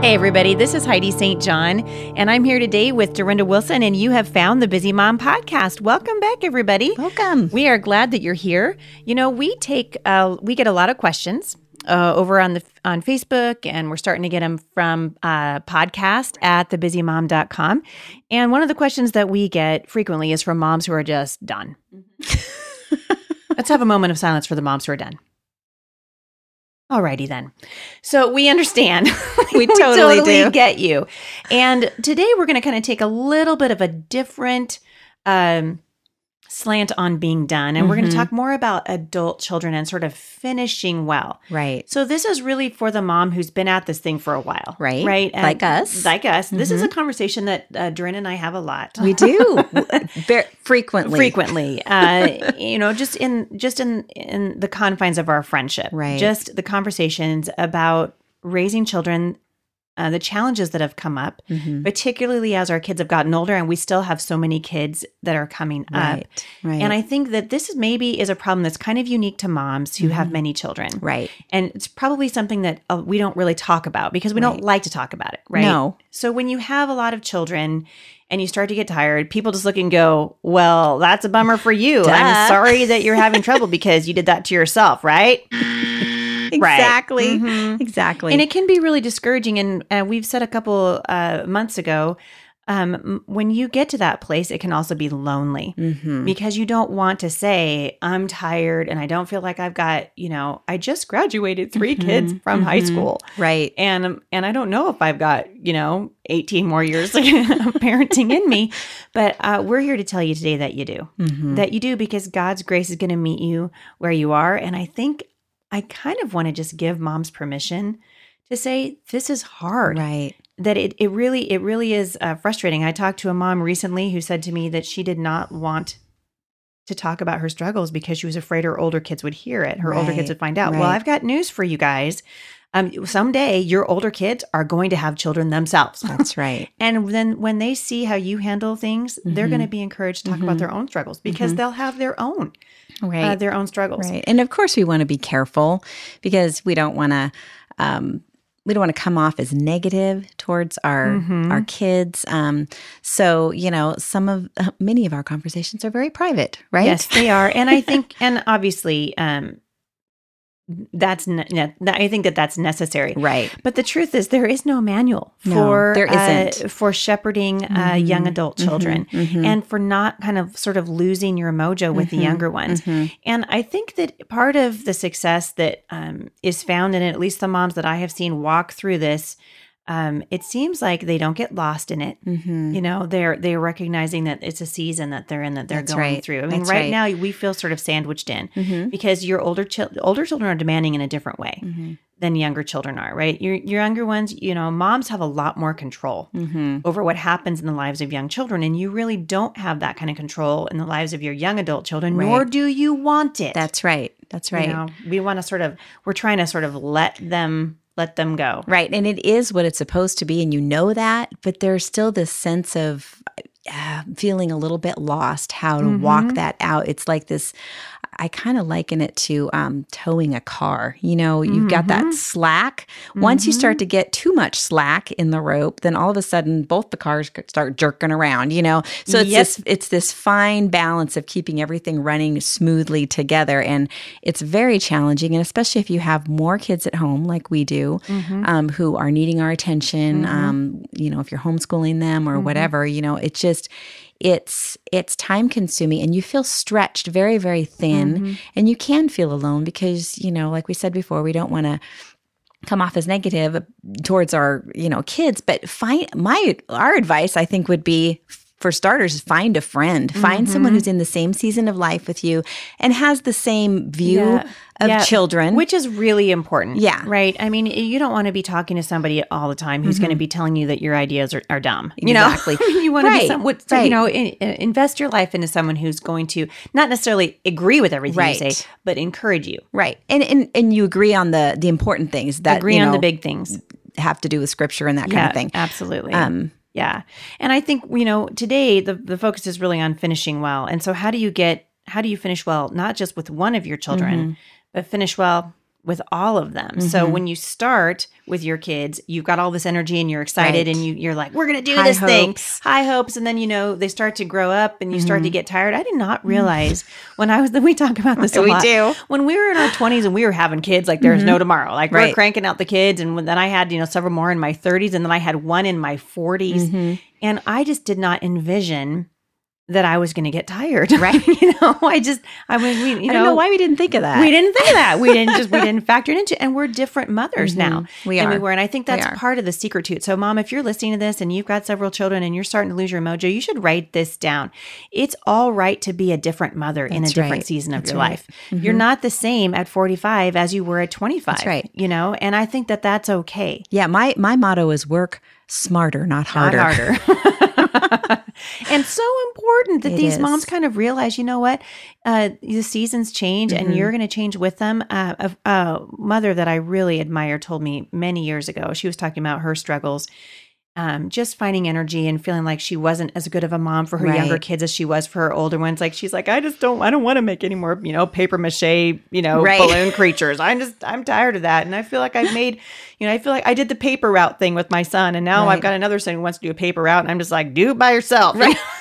Hey, everybody, this is Heidi St. John, and I'm here today with Durenda Wilson, and you have found the Busy Mom Podcast. Welcome back, everybody. Welcome. We are glad that you're here. You know, we take, uh, we get a lot of questions. Uh, over on the on Facebook, and we're starting to get them from uh, podcast at thebusymom.com. And one of the questions that we get frequently is from moms who are just done. Let's have a moment of silence for the moms who are done. Alrighty then. So we understand. We totally do. get you. And today we're going to kind of take a little bit of a different um, slant on being done. And we're going to talk more about adult children and sort of finishing well. Right. So this is really for the mom who's been at this thing for a while. Right. Right. Like us. Like us. This is a Mhm. conversation that uh, Doreen and I have a lot We do very frequently. frequently uh you know just in just in in the confines of our friendship Right. just the conversations about raising children uh, the challenges that have come up Mhm. particularly as our kids have gotten older and we still have so many kids that are coming up Right. Right. and i think that this is maybe is a problem that's kind of unique to moms who have Mhm. many children right. and it's probably something that uh, we don't really talk about because we don't like to talk about it right No. so when you have a lot of children and you start to get tired, people just look and go, "Well, that's a bummer for you. Duh. I'm sorry that you're having trouble because you did that to yourself, right?" Exactly. Mhm. Exactly. And it can be really discouraging. And uh, we've said a couple uh, months ago, um, when you get to that place, it can also be lonely Mhm. because you don't want to say, "I'm tired and I don't feel like I've got," you know, I just graduated 3 kids Mhm. from high Mhm. school Right. and um, and I don't know if I've got you know 18 more years of parenting in me, but uh, we're here to tell you today that you do, Mhm. that you do because God's grace is going to meet you where you are, and I think I kind of want to just give moms permission to say this is hard, Right. that it it really it really is uh, frustrating. I talked to a mom recently who said to me that she did not want to talk about her struggles because she was afraid her older kids would hear it. Her older kids would find out. Well. I've got news for you guys. Um, someday your older kids are going to have children themselves. That's right. And then when they see how you handle things, they're Mhm. going to be encouraged to talk about Mhm. their own struggles because Mhm. they'll have their own Right. uh, their own struggles. Right. And of course, we want to be careful because we don't want to. Um, we don't want to come off as negative towards our Mhm. our kids. Um, so you know, some of uh, many of our conversations are very private, right? Yes, they are, and I think, and obviously, um, that's ne- I think that that's necessary. Right. But the truth is, there is no manual No, for there uh, isn't. for shepherding uh, Mhm. young adult children, Mhm. Mhm. and for not kind of sort of losing your mojo with the Mhm. younger ones. Mhm. And I think that part of the success that um, is found in at least the moms that I have seen walk through this, um, it seems like they don't get lost in it. Mhm. You know, they're they're recognizing that it's a season that they're in that they're That's going right. through. I mean, right, right. now we feel sort of sandwiched in Mhm. because your older chil- older children are demanding in a different way Mhm. than younger children are. Right, your your younger ones, you know, moms have a lot more control Mhm. over what happens in the lives of young children, and you really don't have that kind of control in the lives of your young adult children, nor do you want it. That's right. That's right. You know, we want to sort of we're trying to sort of let them let them go. Right. And it is what it's supposed to be. And you know that. But there's still this sense of uh, feeling a little bit lost how to walk Mhm. that out. It's like this. I kind of liken it to um, towing a car. You know, you've got that Mhm. slack. Once you Mhm. start to get too much slack in the rope, then all of a sudden both the cars start jerking around. You know, so it's Yep. this it's this fine balance of keeping everything running smoothly together, and it's very challenging. And especially if you have more kids at home, like we do, Mhm. um, who are needing our attention. Mhm. Um, you know, if you're homeschooling them or whatever, you know, it just it's it's time consuming and you feel stretched very very thin Mhm. and you can feel alone because you know like we said before we don't want to come off as negative towards our you know kids but find my our advice i think would be for starters find a friend find Mm-hmm. someone who's in the same season of life with you and has the same view Yeah. of Yeah. children Which is really important. Yeah. Right. I mean, you don't want to be talking to somebody all the time who's going to be telling you that your ideas are, are dumb. You know, Exactly. you want to be Right. some, what, so, Right. you know, in, in- invest your life into someone who's going to not necessarily agree with everything you say, but encourage you. right and, and and you agree on the the important things that Agree you on the big things. have to do with scripture and that kind of thing Absolutely. um Yeah. And I think, you know, today the, the focus is really on finishing well. And so how do you get how do you finish well, not just with one of your children, Mm-hmm. but finish well with all of them. So when you start with your kids, you've got all this energy and you're excited Right. and you, you're like, we're gonna do High this thing. High hopes. And then, you know, they start to grow up and you start Mm-hmm. to get tired. I did not realize when I was we talk about this a We lot. do. When we were in our twenties and we were having kids, like there's no tomorrow. Like we're Mm-hmm. Cranking out the kids, and when- then I had you know several more in my 30s, and then I had one in my 40s, Mm-hmm. and I just did not envision that I was going to get tired. Right. you know, I just I mean, we, you i don't know why we didn't think of that we didn't think of that. We didn't just we didn't factor it into, and we're different mothers now. Mm-hmm. We than we were, and I think that's part of the secret to it. So, mom, if you're listening to this and you've got several children and you're starting to lose your mojo, you should write this down. It's all right to be a different mother in a That's different right. season of That's your right. life. You're not the same at 45 as you were at 25. That's right. You know, and I think that that's okay. yeah my my motto is work smarter not harder Not harder. and so important that It these is. moms kind of realize, you know what, uh, the seasons change Mm-hmm. and you're going to change with them. Uh, a, a mother that I really admire told me many years ago, she was talking about her struggles. Um, just finding energy and feeling like she wasn't as good of a mom for her younger kids as she was for her older ones. Like she's like, I just don't, I don't want to make any more, you know, paper mache, you know, Right. balloon creatures. I'm just, I'm tired of that. And I feel like I've made, you know, I feel like I did the paper route thing with my son, and now Right. I've got another son who wants to do a paper route, and I'm just like, do it by yourself.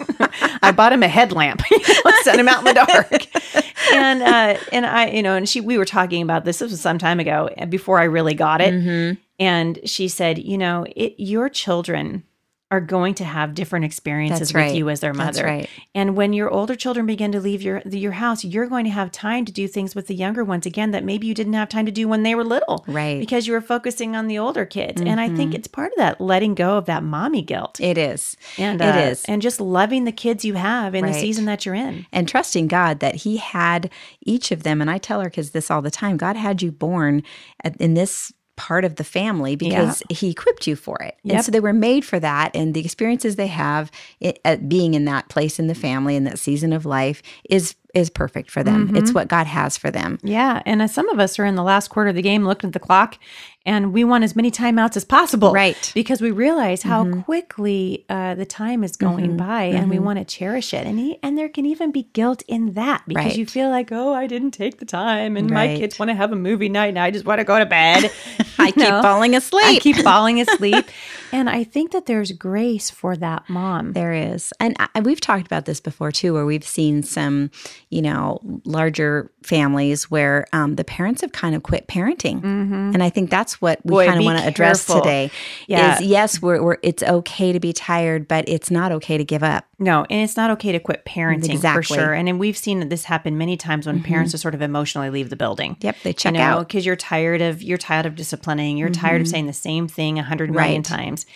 I bought him a headlamp, Let's set him out in the dark. and uh, and I, you know, and she, we were talking about this. This was some time ago, before I really got it. Mm-hmm. And she said, you know, it, your children are going to have different experiences with right. you as their That's mother. right. And when your older children begin to leave your your house, you're going to have time to do things with the younger ones again that maybe you didn't have time to do when they were little. Right. Because you were focusing on the older kids. And I think it's part of that letting go of that mommy guilt. it is And it uh, is and just loving the kids you have in the season that you're in. and trusting God that He had each of them. And I tell our kids this all the time God had you born at- in this part of the family because He equipped you for it. Yep. And so they were made for that. And the experiences they have it, at being in that place in the family in that season of life is is perfect for them. Mm-hmm. It's what God has for them. Yeah, and uh, some of us are in the last quarter of the game looking at the clock, and we want as many timeouts as possible, Right. Mm-hmm. Because we realize how quickly uh, the time is going by, and we want to cherish it. And e- and there can even be guilt in that because Right. you feel like, oh, I didn't take the time, and my kids want to have a movie night, and I just want to go to bed. I You keep know? falling asleep. I keep falling asleep, and I think that there's grace for that mom. There is. And I, we've talked about this before too, where we've seen some, you know, larger families where um, the parents have kind of quit parenting. And I think that's what we Boy, kind of want to address today. Yeah. Is yes, we're, we're, it's okay to be tired, but it's not okay to give up. No, and it's not okay to quit parenting for Exactly. Mm-hmm. sure. And then we've seen this happen many times when parents just sort of emotionally leave the building. Yep, they check you know, out. Mm-hmm. because you're tired of you're tired of disciplining. You're tired of saying the same thing a hundred million Right. times.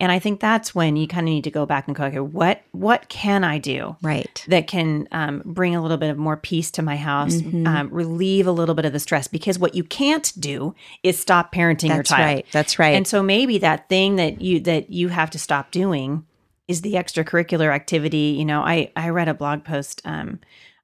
And I think that's when you kind of need to go back and go, okay, what what can I do Right. that can um, bring a little bit of more peace to my house, Mm-hmm. um, relieve a little bit of the stress? Because what you can't do is stop parenting your child. That's child. right. That's right. And so maybe that thing that you that you have to stop doing is the extracurricular activity. You know, I I read a blog post. Um,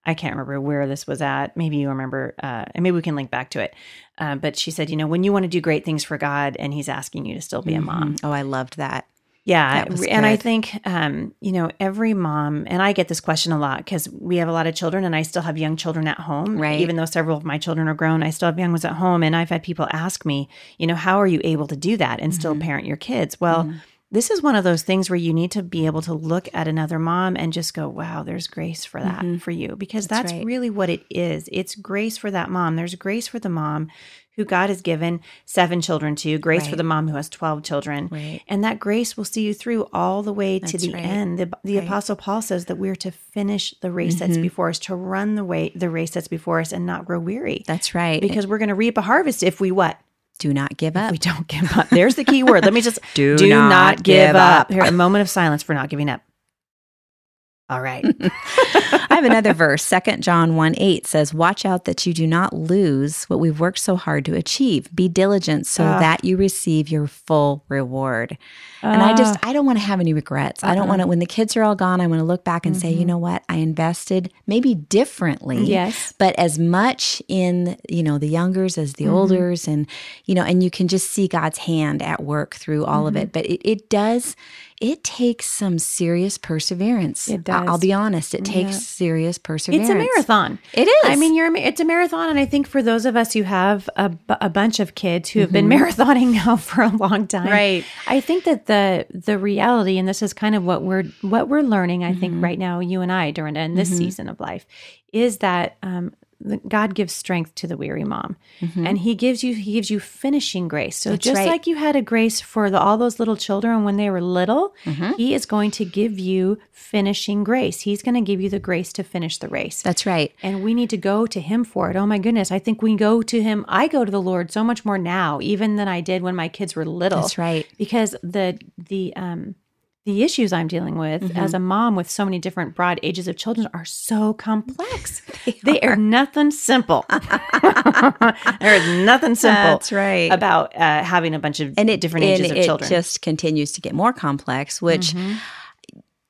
I can't remember where this was at. Maybe you remember, uh, and maybe we can link back to it. Um, but she said, you know, when you want to do great things for God, and He's asking you to still be a mom. oh, I loved that. Yeah, That and I think um, you know every mom, and I get this question a lot because we have a lot of children, and I still have young children at home. Right. Even though several of my children are grown, I still have young ones at home, and I've had people ask me, you know, how are you able to do that and Mm-hmm. still parent your kids? Well. This is one of those things where you need to be able to look at another mom and just go, wow, there's grace for that for you. Because That's that's, right. really what it is. It's grace for that mom. There's grace for the mom who God has given seven children to, grace for the mom who has 12 children. Right. And that grace will see you through all the way to the right. end. The, the Right. apostle Paul says that we're to finish the race that's Mm-hmm. before us, to run the way the race that's before us and not grow weary. That's right. Because we're going to reap a harvest if we what? Do not give up. We don't give up. There's the key word. Let me just Do not give up. Here, a moment of silence for not giving up. All right. I have another verse. Second John 1 8 says, Watch out that you do not lose what we've worked so hard to achieve. Be diligent so Ah. that you receive your full reward. and I just, ah. I don't want to have any regrets. I don't want to, uh-uh. when the kids are all gone, I want to look back and say, you mm-hmm. know what? I invested maybe differently. Yes. But as much in, you know, the youngers as the mm-hmm. olders and, you know, and you can just see God's hand at work through all of it. Mm-hmm. But it, it does, it takes some serious perseverance. It I- I'll be honest, it takes Yeah. serious perseverance. It's a marathon. It is. I mean, you're it's a marathon, and I think for those of us who have a, a bunch of kids who have been marathoning now for a long time, Mm-hmm. Right. I think that the the reality, and this is kind of what we're what we're learning. I Mm-hmm. think right now, you and I during in this season of life, is that um, God gives strength to the weary mom, and He gives you He gives you finishing grace. So Mm-hmm. That's just right. like you had a grace for the, all those little children when they were little, Mm-hmm. He is going to give you finishing grace. He's going to give you the grace to finish the race That's right. and we need to go to him for it. Oh my goodness, I think we go to him. I go to the Lord so much more now even than I did when my kids were little. That's right. Because the the um the issues I'm dealing with Mm-hmm. as a mom with so many different broad ages of children are so complex. they, are. nothing simple. there is nothing simple That's right. about uh, having a bunch of and it different and ages of it children. It just continues to get more complex which Mm-hmm.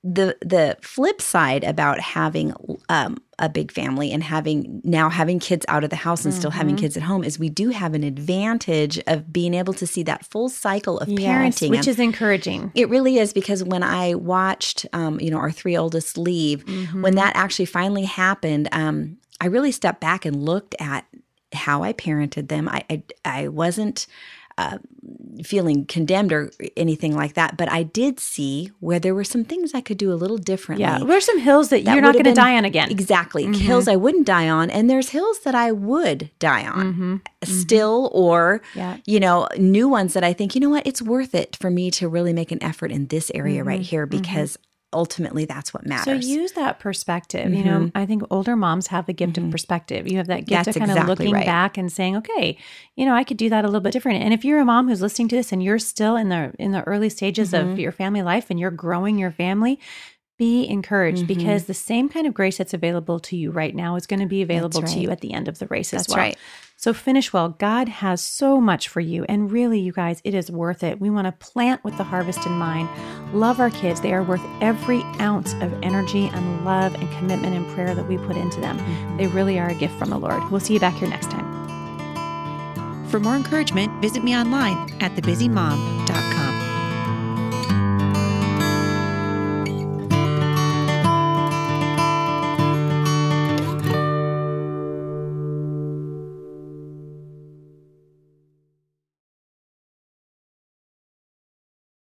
the the flip side about having um, a big family and having now having kids out of the house and still Mm-hmm. having kids at home is we do have an advantage of being able to see that full cycle of Yes, parenting which And is encouraging. it really is because when I watched, um, you know, our three oldest leave, Mm-hmm. when that actually finally happened, um, I really stepped back and looked at how I parented them. I I, I wasn't uh, feeling condemned or anything like that, but I did see where there were some things I could do a little differently. Yeah, there's some hills that, That you're not going to die on again. Exactly. Mm-hmm. Hills I wouldn't die on, and there's hills that I would die on mm-hmm. Mm-hmm. still, or, Yeah. you know, new ones that I think, you know what, it's worth it for me to really make an effort in this area right here because ultimately that's what matters. So use that perspective. You know, mm-hmm. I think older moms have the gift of mm-hmm. perspective. You have that gift That's of kind exactly of looking right. back and saying, okay, you know, I could do that a little bit different. And if you're a mom who's listening to this and you're still in the in the early stages of mm-hmm. your family life and you're growing your family, be encouraged mm-hmm. because the same kind of grace that's available to you right now is going to be available to you at the end of the race as That's well. right. So finish well. God has so much for you. And really, you guys, it is worth it. We want to plant with the harvest in mind. Love our kids. They are worth every ounce of energy and love and commitment and prayer that we put into them. Mm-hmm. They really are a gift from the Lord. We'll see you back here next time. For more encouragement, visit me online at thebusymom.com.